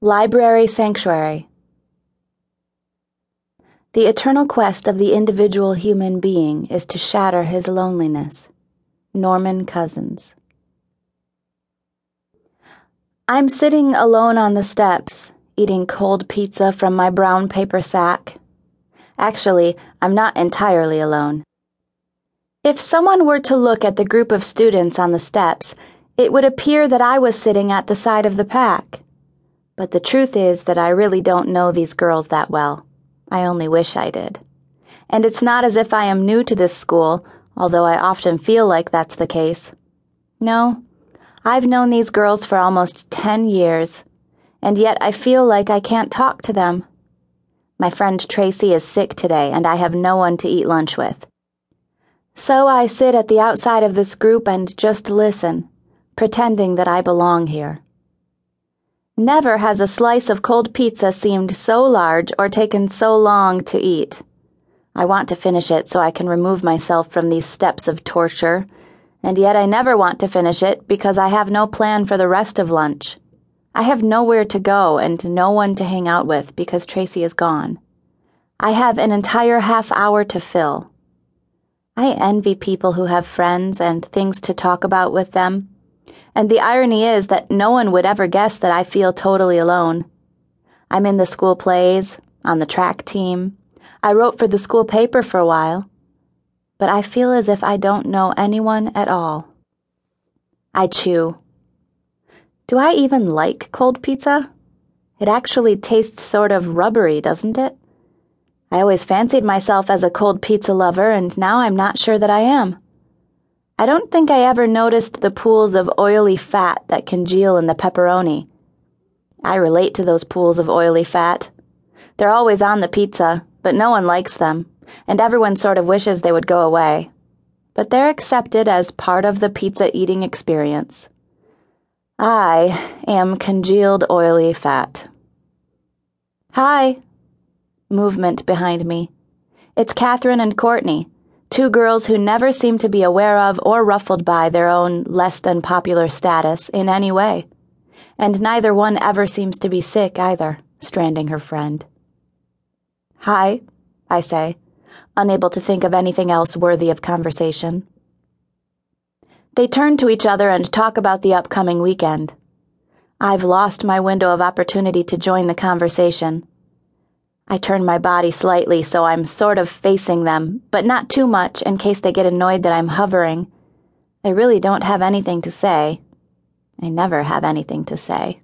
Library Sanctuary The eternal quest of the individual human being is to shatter his loneliness. Norman Cousins. I'm sitting alone on the steps, eating cold pizza from my brown paper sack. Actually, I'm not entirely alone. If someone were to look at the group of students on the steps, it would appear that I was sitting at the side of the pack. But the truth is that I really don't know these girls that well. I only wish I did. And it's not as if I am new to this school, although I often feel like that's the case. No, I've known these girls for almost 10 years, and yet I feel like I can't talk to them. My friend Tracy is sick today, and I have no one to eat lunch with. So I sit at the outside of this group and just listen, pretending that I belong here. Never has a slice of cold pizza seemed so large or taken so long to eat. I want to finish it so I can remove myself from these steps of torture, and yet I never want to finish it because I have no plan for the rest of lunch. I have nowhere to go and no one to hang out with because Tracy is gone. I have an entire half hour to fill. I envy people who have friends and things to talk about with them. And the irony is that no one would ever guess that I feel totally alone. I'm in the school plays, on the track team. I wrote for the school paper for a while. But I feel as if I don't know anyone at all. I chew. Do I even like cold pizza? It actually tastes sort of rubbery, doesn't it? I always fancied myself as a cold pizza lover, and now I'm not sure that I am. I don't think I ever noticed the pools of oily fat that congeal in the pepperoni. I relate to those pools of oily fat. They're always on the pizza, but no one likes them, and everyone sort of wishes they would go away. But they're accepted as part of the pizza eating experience. I am congealed oily fat. Hi movement behind me. It's Catherine and Courtney, two girls who never seem to be aware of or ruffled by their own less than popular status in any way. And neither one ever seems to be sick either, stranding her friend. Hi, I say, unable to think of anything else worthy of conversation. They turn to each other and talk about the upcoming weekend. I've lost my window of opportunity to join the conversation I turn my body slightly so I'm sort of facing them, but not too much in case they get annoyed that I'm hovering. I really don't have anything to say. I never have anything to say.